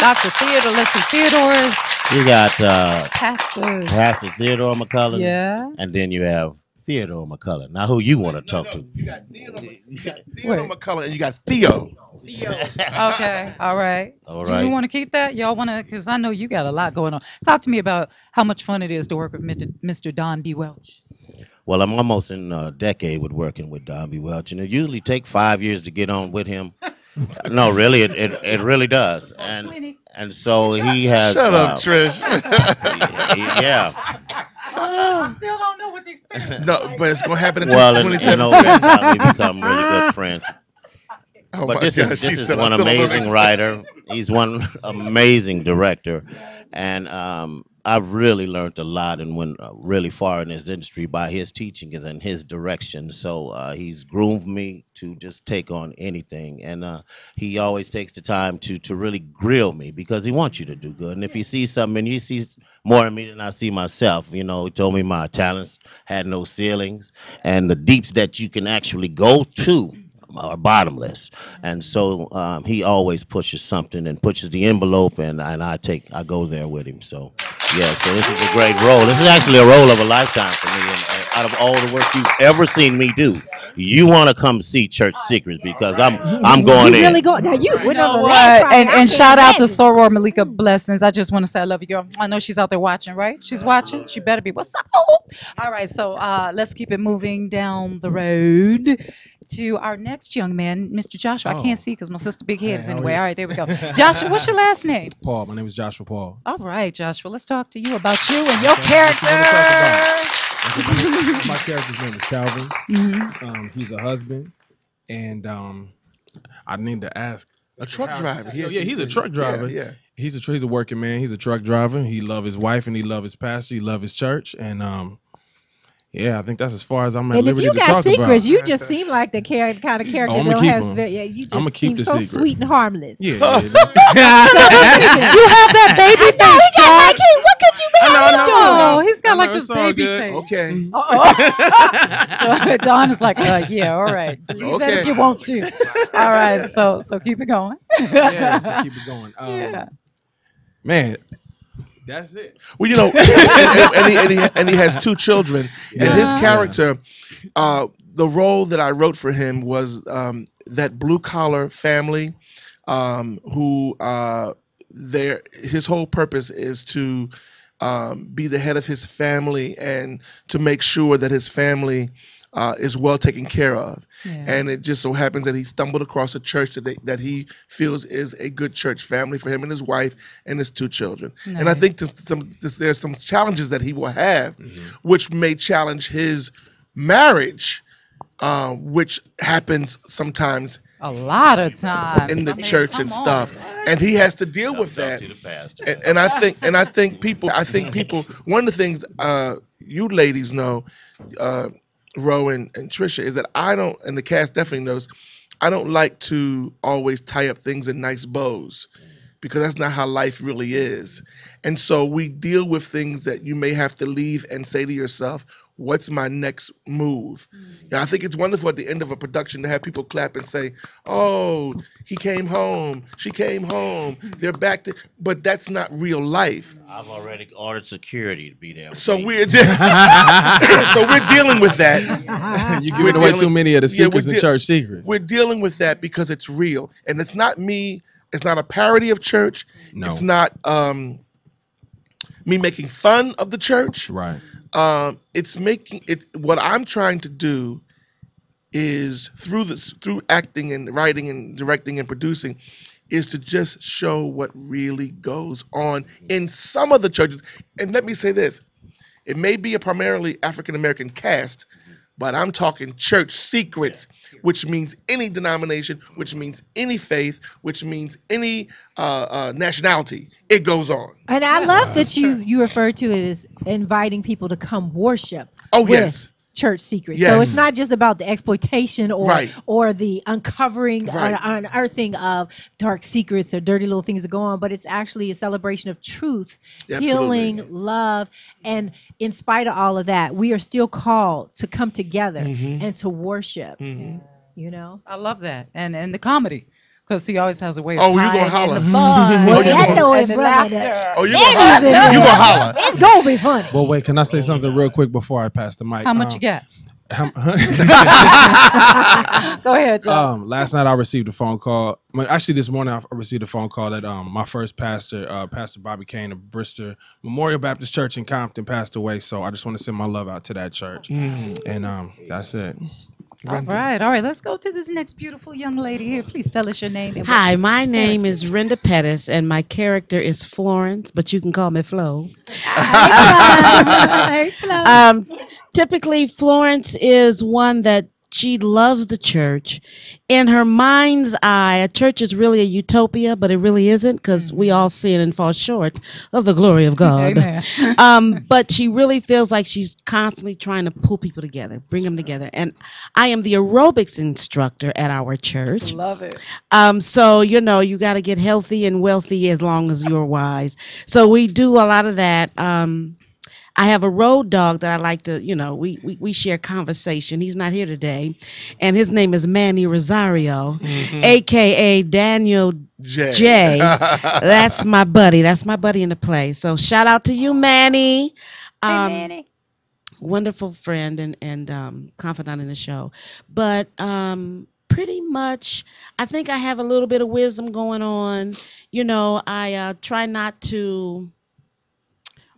[SPEAKER 1] Dr. Theodore, let's Theodore
[SPEAKER 10] You got uh,
[SPEAKER 1] pastor.
[SPEAKER 10] Pastor Theodore McCullough,
[SPEAKER 1] Yeah.
[SPEAKER 10] and then you have Theodore McCullough. Now, who you want to talk to?
[SPEAKER 2] You got Theodore, you got Theodore
[SPEAKER 1] Wait.
[SPEAKER 2] McCullough and you got Theo. Theo.
[SPEAKER 1] okay. All right.
[SPEAKER 10] All right.
[SPEAKER 1] Do you want to keep that? Y'all want to? Because I know you got a lot going on. Talk to me about how much fun it is to work with Mr. Mr. Don B. Welch.
[SPEAKER 10] Well, I'm almost in a decade with working with Don B. Welch, and it usually take five years to get on with him. No, really, it, it, it really does. And and so he has.
[SPEAKER 2] Shut up,
[SPEAKER 10] uh,
[SPEAKER 2] Trish.
[SPEAKER 10] Yeah.
[SPEAKER 1] I still don't know what the experience.
[SPEAKER 2] no, but it's gonna happen in
[SPEAKER 10] Well, and, and
[SPEAKER 2] 2017.
[SPEAKER 10] over time we become really good friends.
[SPEAKER 2] Oh
[SPEAKER 10] but this
[SPEAKER 2] God,
[SPEAKER 10] is
[SPEAKER 2] she
[SPEAKER 10] this is
[SPEAKER 2] said, "I
[SPEAKER 10] one
[SPEAKER 2] still don't know
[SPEAKER 10] amazing
[SPEAKER 2] this."
[SPEAKER 10] writer. He's one amazing director, and um, I've really learned a lot and went uh, really far in this industry by his teachings and his direction. So uh, he's groomed me to just take on anything, and uh, he always takes the time to to really grill me because he wants you to do good. And if he sees something and he sees more in me than I see myself, you know, he told me my talents had no ceilings, and the deeps that you can actually go to are bottomless. And so um, he always pushes something and pushes the envelope, and, and I take I go there with him. So yeah, so this is a great role. This is actually a role of a lifetime for me. And, and out of all the work you've ever seen me do, you want to come see Church Secrets because I'm I'm going
[SPEAKER 4] you
[SPEAKER 10] in.
[SPEAKER 4] really going now? You
[SPEAKER 1] You
[SPEAKER 4] went
[SPEAKER 1] know
[SPEAKER 4] over
[SPEAKER 1] what?
[SPEAKER 4] last Friday.
[SPEAKER 1] And
[SPEAKER 4] I
[SPEAKER 1] and
[SPEAKER 4] can't
[SPEAKER 1] shout out to
[SPEAKER 4] imagine.
[SPEAKER 1] Soror Malika Blessings. I just want to say I love you, girl. I know she's out there watching, right? She's watching. She better be. What's up? All right, so uh, let's keep it moving down the road to our next young man, Mr. Joshua. I
[SPEAKER 11] Oh.
[SPEAKER 1] can't see because my sister big head is
[SPEAKER 11] Hey,
[SPEAKER 1] in
[SPEAKER 11] how
[SPEAKER 1] the
[SPEAKER 11] are
[SPEAKER 1] way.
[SPEAKER 11] you?
[SPEAKER 1] All right, there we go. Joshua, what's your last name?
[SPEAKER 11] Paul. My name is Joshua Paul.
[SPEAKER 1] All right, Joshua. Let's talk to you about you and your
[SPEAKER 11] Okay, what you wanna talk
[SPEAKER 1] character.
[SPEAKER 11] Okay, My character's name is Calvin.
[SPEAKER 1] Mhm.
[SPEAKER 11] Um, he's a husband, and um, I need to ask.
[SPEAKER 2] A truck
[SPEAKER 11] How-
[SPEAKER 2] driver.
[SPEAKER 11] Oh, yeah, he's a truck driver.
[SPEAKER 2] Yeah, yeah.
[SPEAKER 11] He's a he's a working man. He's a truck driver. He love his wife and he love his pastor. He love his church, and um, yeah, I think that's as far as I'm at
[SPEAKER 4] And if
[SPEAKER 11] liberty
[SPEAKER 4] you
[SPEAKER 11] to
[SPEAKER 4] got
[SPEAKER 11] talk
[SPEAKER 4] secrets,
[SPEAKER 11] about.
[SPEAKER 4] you just seem like the char- kind of character
[SPEAKER 11] I'ma
[SPEAKER 4] that
[SPEAKER 11] keep
[SPEAKER 4] has.
[SPEAKER 11] 'em.
[SPEAKER 4] ve- Yeah, you just
[SPEAKER 11] I'ma keep
[SPEAKER 4] seem
[SPEAKER 11] the
[SPEAKER 4] so
[SPEAKER 11] secret.
[SPEAKER 4] sweet and harmless.
[SPEAKER 11] yeah, yeah,
[SPEAKER 1] You have that baby face,
[SPEAKER 4] No, he got like
[SPEAKER 1] Josh.
[SPEAKER 4] he. What could you be?
[SPEAKER 11] I know, I know,
[SPEAKER 4] doing?
[SPEAKER 11] I know.
[SPEAKER 1] Oh, he's got like this baby
[SPEAKER 11] good.
[SPEAKER 1] face.
[SPEAKER 2] Okay.
[SPEAKER 1] Uh-oh. Don is like, uh, yeah, all right. Believe that if you want to. All right, so so keep it going.
[SPEAKER 11] yeah. So keep it going. Um,
[SPEAKER 1] Yeah.
[SPEAKER 11] Man, that's it.
[SPEAKER 2] Well, you know, and, and- and he, and, he, and he has two children, and his character, uh, the role that I wrote for him was um, that blue collar family, um, who uh, their his whole purpose is to um, be the head of his family and to make sure that his family uh, is well taken care of.
[SPEAKER 1] Yeah.
[SPEAKER 2] And it just so happens that he stumbled across a church that they, that he feels is a good church family for him and his wife and his two children. And I think th- some, th- there's some challenges that he will have, which may challenge his marriage, uh, which happens sometimes
[SPEAKER 1] A lot of times
[SPEAKER 2] in the
[SPEAKER 1] I mean,
[SPEAKER 2] church and
[SPEAKER 1] on.
[SPEAKER 2] stuff. And he has to deal with that.
[SPEAKER 10] up to the pastor.
[SPEAKER 2] And, and I think and I think people I think people one of the things uh, you ladies know, uh, Rowan and Trisha, is that I don't and the cast definitely knows, I don't like to always tie up things in nice bows because that's not how life really is. And so we deal with things that you may have to leave and say to yourself, what's my next move? You know, I think it's wonderful at the end of a production to have people clap and say, "Oh, he came home, she came home, they're back to." But that's not real life.
[SPEAKER 10] I've already ordered security to be there.
[SPEAKER 2] So
[SPEAKER 10] me.
[SPEAKER 2] we're so we're dealing with that.
[SPEAKER 11] You're giving away too many of the
[SPEAKER 2] yeah, we're
[SPEAKER 11] secrets and
[SPEAKER 2] de-
[SPEAKER 11] church secrets.
[SPEAKER 2] We're dealing with that because it's real, and it's not me. It's not a parody of church.
[SPEAKER 11] No.
[SPEAKER 2] It's not um, me making fun of the church.
[SPEAKER 11] Right.
[SPEAKER 2] um, it's making it what I'm trying to do is through this through acting and writing and directing and producing is to just show what really goes on in some of the churches. And let me say this. It may be a primarily African American cast, but I'm talking church secrets, which means any denomination, which means any faith, which means any uh, uh, nationality. It goes on.
[SPEAKER 4] And I love that you you refer to it as inviting people to come worship.
[SPEAKER 2] Oh
[SPEAKER 4] with
[SPEAKER 2] yes,
[SPEAKER 4] Church secrets. So it's not just about the exploitation or
[SPEAKER 2] Right.
[SPEAKER 4] or the uncovering
[SPEAKER 2] Right.
[SPEAKER 4] or unearthing of dark secrets or dirty little things that go on, but it's actually a celebration of truth,
[SPEAKER 2] Absolutely.
[SPEAKER 4] healing, love, and in spite of all of that, we are still called to come together
[SPEAKER 2] Mhm.
[SPEAKER 4] and to worship.
[SPEAKER 2] Mhm.
[SPEAKER 4] You know.
[SPEAKER 1] I love that, and and the comedy, because he always has a way of
[SPEAKER 2] Oh, you gonna
[SPEAKER 1] tying in
[SPEAKER 2] holler.
[SPEAKER 1] the fun,
[SPEAKER 2] Oh,
[SPEAKER 4] Well,
[SPEAKER 2] you
[SPEAKER 4] that
[SPEAKER 2] gonna-
[SPEAKER 4] know it,
[SPEAKER 1] and the
[SPEAKER 4] brother.
[SPEAKER 1] laughter.
[SPEAKER 2] Oh, you
[SPEAKER 4] That
[SPEAKER 2] gonna holler?
[SPEAKER 4] is in.
[SPEAKER 2] You gonna holler?
[SPEAKER 4] It's gonna be funny.
[SPEAKER 11] Well, wait. Can I say something real quick before I pass the mic?
[SPEAKER 1] How much
[SPEAKER 11] Um,
[SPEAKER 1] you got?
[SPEAKER 11] how-
[SPEAKER 1] Go ahead, Josh.
[SPEAKER 11] um, last night I received a phone call. Well, actually, this morning I received a phone call that um, my first pastor, uh, Pastor Bobby Kane of Bristol Memorial Baptist Church in Compton, passed away. So I just want to send my love out to that church.
[SPEAKER 2] Mm.
[SPEAKER 11] And um, that's it.
[SPEAKER 1] All right, all right. Let's go to this next beautiful young lady here. Please tell us your name. and
[SPEAKER 12] Hi, my name
[SPEAKER 1] character-
[SPEAKER 12] is Renda Pettis, and my character is Florence, but you can call me Flo.
[SPEAKER 1] Hey, Flo.
[SPEAKER 12] Um, typically, Florence is one that she loves the church. In her mind's eye, a church is really a utopia, but it really isn't because we all sin and fall short of the glory of God. Um, but she really feels like she's constantly trying to pull people together, bring them together. And I am the aerobics instructor at our church.
[SPEAKER 1] Love it.
[SPEAKER 12] Um, so you know, you got to get healthy and wealthy as long as you're wise. So we do a lot of that. Um, I have a road dog that I like to, you know, we, we, we share conversation. He's not here today, and his name is Manny Rosario, aka Daniel
[SPEAKER 2] Jay.
[SPEAKER 12] J. That's my buddy. That's my buddy in the play. So shout out to you, Manny. Um,
[SPEAKER 1] hey, Manny.
[SPEAKER 12] wonderful friend and and um, confidant in the show. But um, pretty much, I think I have a little bit of wisdom going on. You know, I uh, try not to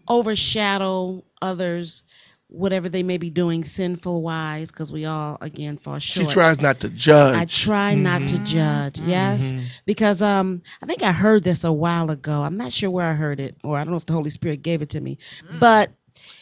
[SPEAKER 12] overshadow others, whatever they may be doing sinful wise, because we all again fall short She
[SPEAKER 2] tries not to judge.
[SPEAKER 12] I try not to judge. Yes,
[SPEAKER 2] Mhm.
[SPEAKER 12] because um, I think I heard this a while ago. I'm not sure where I heard it, or I don't know if the Holy Spirit gave it to me, but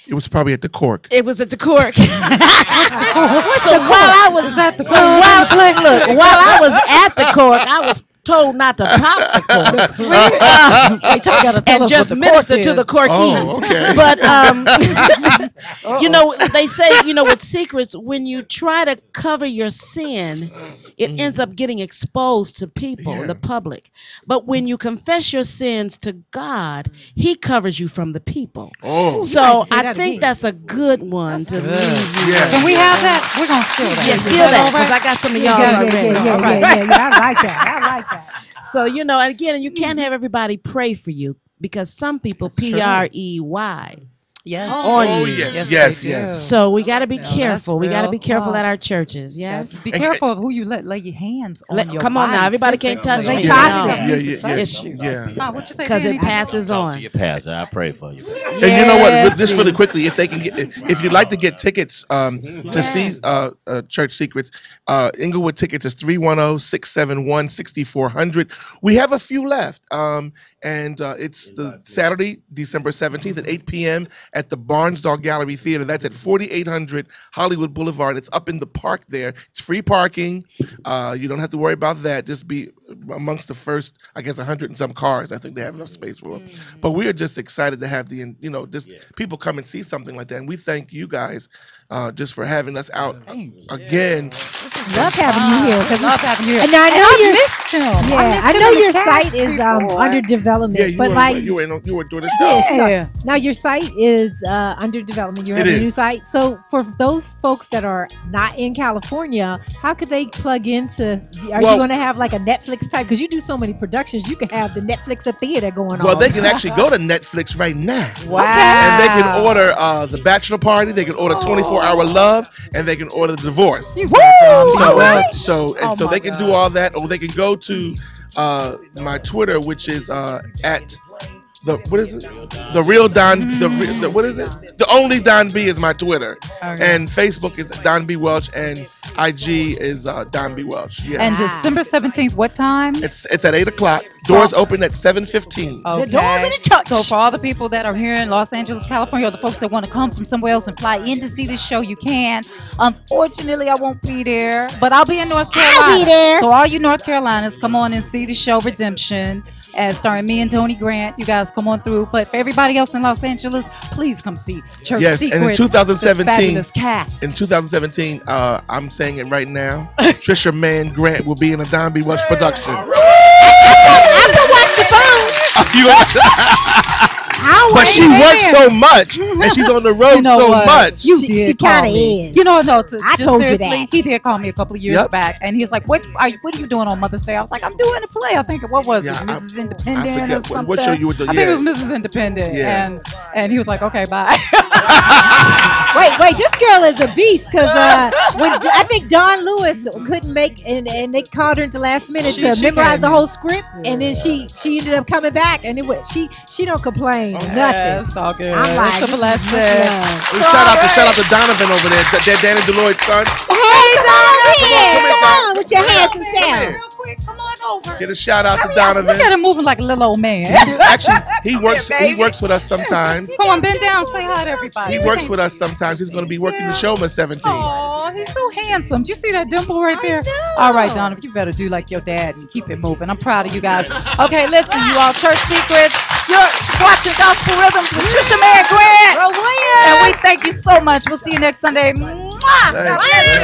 [SPEAKER 2] It was probably at the cork.
[SPEAKER 12] it was at the cork. so while I was
[SPEAKER 1] Is that the
[SPEAKER 12] so while look while I was at the cork, I was told not to pop the cork. Uh,
[SPEAKER 1] Wait, y'all gotta tell
[SPEAKER 12] and just minister to the corkies.
[SPEAKER 2] Oh, okay.
[SPEAKER 12] But um, you know, they say you know with secrets, when you try to cover your sin, it ends up getting exposed to people,
[SPEAKER 2] Yeah.
[SPEAKER 12] the public. But when you confess your sins to God, He covers you from the people.
[SPEAKER 2] Oh,
[SPEAKER 12] So
[SPEAKER 4] have to say
[SPEAKER 12] I
[SPEAKER 4] that
[SPEAKER 12] think
[SPEAKER 4] again.
[SPEAKER 12] that's a good one to
[SPEAKER 1] good.
[SPEAKER 12] leave you.
[SPEAKER 2] Yeah.
[SPEAKER 12] with.
[SPEAKER 1] Can we have that? We're gonna steal that.
[SPEAKER 12] Yeah, steal that because
[SPEAKER 1] right?
[SPEAKER 12] I got some of y'all
[SPEAKER 4] yeah, yeah,
[SPEAKER 12] already.
[SPEAKER 4] yeah, yeah,
[SPEAKER 12] All right.
[SPEAKER 4] yeah, yeah, I like that. I like that.
[SPEAKER 12] So you know, again, you can't have everybody pray for you because some people. P R E Y.
[SPEAKER 1] Yes.
[SPEAKER 2] Oh,
[SPEAKER 12] you.
[SPEAKER 2] yes,
[SPEAKER 1] Yes,
[SPEAKER 2] yes, yes.
[SPEAKER 12] So we got to be
[SPEAKER 1] Now,
[SPEAKER 12] careful. We got to be careful
[SPEAKER 1] talk.
[SPEAKER 12] at our churches. Yes.
[SPEAKER 1] Be
[SPEAKER 2] And-
[SPEAKER 1] careful of who you let lay your hands on.
[SPEAKER 12] Let-
[SPEAKER 1] your
[SPEAKER 12] come on now, everybody can't touch
[SPEAKER 1] physically.
[SPEAKER 12] me.
[SPEAKER 2] Yeah,
[SPEAKER 12] No.
[SPEAKER 2] yeah, yeah,
[SPEAKER 1] It's a
[SPEAKER 2] yeah,
[SPEAKER 1] issue.
[SPEAKER 2] yeah.
[SPEAKER 1] Ah, what you say,
[SPEAKER 12] Because it passes on.
[SPEAKER 10] your pastor. I pray for you.
[SPEAKER 2] And you know what? Just really quickly, if they can get, if you'd like to get tickets um, to see uh, uh, Church Secrets, uh, Inglewood tickets is 310-671-6400. We have a few left. Um, and uh, it's the Saturday, December 17th at 8 p.m. at the Barnes Barnsdall Gallery Theater. That's at 4800 Hollywood Boulevard. It's up in the park there. It's free parking. Uh, you don't have to worry about that. Just be amongst the first, I guess, 100 and some cars. I think they have enough space for them. But we are just excited to have the, you know, just people come and see something like that. And we thank you guys uh, just for having us out again.
[SPEAKER 4] Love having you here. 'cause
[SPEAKER 1] Love having you here.
[SPEAKER 4] And I know
[SPEAKER 1] I
[SPEAKER 4] your.
[SPEAKER 1] I
[SPEAKER 4] yeah, I know your
[SPEAKER 1] cast
[SPEAKER 4] site is um under development,
[SPEAKER 2] Yeah, you
[SPEAKER 4] but
[SPEAKER 2] were,
[SPEAKER 4] like
[SPEAKER 2] you were, you were doing this
[SPEAKER 4] Yeah.
[SPEAKER 1] Yeah.
[SPEAKER 4] now your site is uh, under development. You have a new site. So for those folks that are not in California, how could they plug into? Are
[SPEAKER 2] Well-
[SPEAKER 4] you going to have like a Netflix type? Because you do so many productions, you could have the Netflix of theater going on.
[SPEAKER 2] Well, they can actually go to Netflix right now.
[SPEAKER 1] Wow.
[SPEAKER 2] And they can order uh, the bachelor party. They can order 24 hour love, and they can order the divorce.
[SPEAKER 1] You
[SPEAKER 2] So,
[SPEAKER 1] All right.
[SPEAKER 2] so, and
[SPEAKER 1] Oh
[SPEAKER 2] so
[SPEAKER 1] my
[SPEAKER 2] they can do all that, or they can go to uh, my Twitter, which is uh, at the what is it? The real Don. The, re- the what is it? The only Don B is my Twitter,
[SPEAKER 1] Okay.
[SPEAKER 2] and Facebook is Don B Welch, and IG is uh, Don B Welch. Yeah.
[SPEAKER 1] And December 17th, what time?
[SPEAKER 2] it's it's at eight o'clock. Doors open at seven fifteen.
[SPEAKER 1] Okay.
[SPEAKER 4] The doors of the church.
[SPEAKER 1] So for all the people that are here in Los Angeles, California, or the folks that want to come from somewhere else and fly in to see this show, you can. Unfortunately, I won't be there, but I'll be in North Carolina.
[SPEAKER 4] I'll be there.
[SPEAKER 1] So all you North Carolinas, come on and see the show Redemption, as starring me and Tony Grant. You guys come on through. But for everybody else in Los Angeles, please come see Church
[SPEAKER 2] Yes, and in 2017
[SPEAKER 1] cast.
[SPEAKER 2] In 2017, uh, I'm saying it right now. Trisha Mann Grant will be in a Don B. Welch production.
[SPEAKER 4] I can watch the phone.
[SPEAKER 2] You-
[SPEAKER 4] I'll
[SPEAKER 2] but
[SPEAKER 4] wait.
[SPEAKER 2] she works so much, and she's on the road
[SPEAKER 1] You know
[SPEAKER 2] so
[SPEAKER 1] what?
[SPEAKER 2] much.
[SPEAKER 1] You
[SPEAKER 4] She-
[SPEAKER 1] did
[SPEAKER 4] she
[SPEAKER 1] call
[SPEAKER 4] kinda
[SPEAKER 1] me.
[SPEAKER 4] is.
[SPEAKER 1] You know, no. To,
[SPEAKER 4] I
[SPEAKER 1] just
[SPEAKER 4] told you
[SPEAKER 1] seriously,
[SPEAKER 4] that.
[SPEAKER 1] he did call me a couple of years
[SPEAKER 2] Yep.
[SPEAKER 1] back, and he's like, "What are you, What are you doing on Mother's Day?" I was like, "I'm doing a play. I think what was
[SPEAKER 2] Yeah,
[SPEAKER 1] it,
[SPEAKER 2] I-
[SPEAKER 1] Mrs.
[SPEAKER 2] I
[SPEAKER 1] Independent
[SPEAKER 2] forget
[SPEAKER 1] or something?"
[SPEAKER 2] what show you were doing,
[SPEAKER 1] I think
[SPEAKER 2] yeah.
[SPEAKER 1] it was Mrs. Independent,
[SPEAKER 2] Yeah.
[SPEAKER 1] and and he was like, "Okay, bye."
[SPEAKER 4] Wait, wait, this girl is a beast because uh, when I think Don Lewis couldn't make, and, and they called her at the last minute
[SPEAKER 1] She-
[SPEAKER 4] to
[SPEAKER 1] she
[SPEAKER 4] memorize
[SPEAKER 1] came
[SPEAKER 4] the whole script, and then she she ended up coming back, and it was she she don't complain. Ain't nothing.
[SPEAKER 1] Yeah, it's all good.
[SPEAKER 4] I'm like,
[SPEAKER 1] it's a blessing.
[SPEAKER 4] much
[SPEAKER 2] Ooh, shout out to shout out to Donovan over there, that that Danny Deloitte son.
[SPEAKER 4] Hey, Donovan,
[SPEAKER 2] Come on, come here,
[SPEAKER 4] come
[SPEAKER 2] Don.
[SPEAKER 4] on with your
[SPEAKER 2] Come here,
[SPEAKER 4] handsome
[SPEAKER 2] come
[SPEAKER 4] self.
[SPEAKER 2] Here.
[SPEAKER 1] Quick, come on over.
[SPEAKER 2] Get a shout out to
[SPEAKER 1] Look
[SPEAKER 2] Donovan.
[SPEAKER 1] at him moving like a little old man.
[SPEAKER 2] Actually, he works he works with us sometimes.
[SPEAKER 1] Come on, bend down, say hi to everybody.
[SPEAKER 2] He works with us sometimes. He's going to be working the show at 17.
[SPEAKER 1] Oh, he's so handsome. Do you see that dimple right there? All right, Donovan, you better do like your dad and keep it moving. I'm proud of you guys. Okay, listen, you all, Church Secrets. You're watching Gospel Rhythms with Trisha Mann Grant.
[SPEAKER 4] Bro
[SPEAKER 1] And we thank you so much. We'll see you next Sunday. Mwah! God bless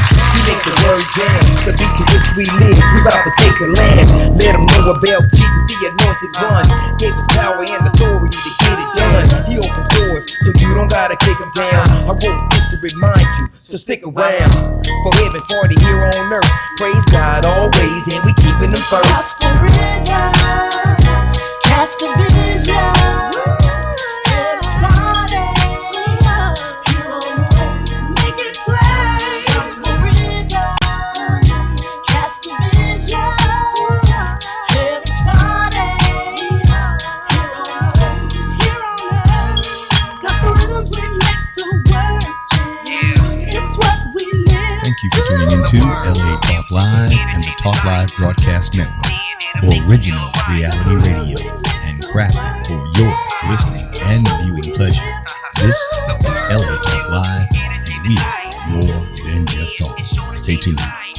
[SPEAKER 1] you.
[SPEAKER 13] The word jam, the beat to which we live. We about to take a land. Let them know about Jesus, the anointed one. Gave us power and authority to get it done. He opens doors, so you don't gotta kick them down. I wrote this to remind you, so stick around. For heaven party here on earth. Praise God always, and we keeping them first.
[SPEAKER 6] Gospel rhythms, catch the vision. Live.
[SPEAKER 8] Thank for tuning into LA Talk Live and the Talk Live Broadcast Network, original reality radio and crafted for your listening and viewing pleasure. This is LA Talk Live, and we are more than just talk. Stay tuned.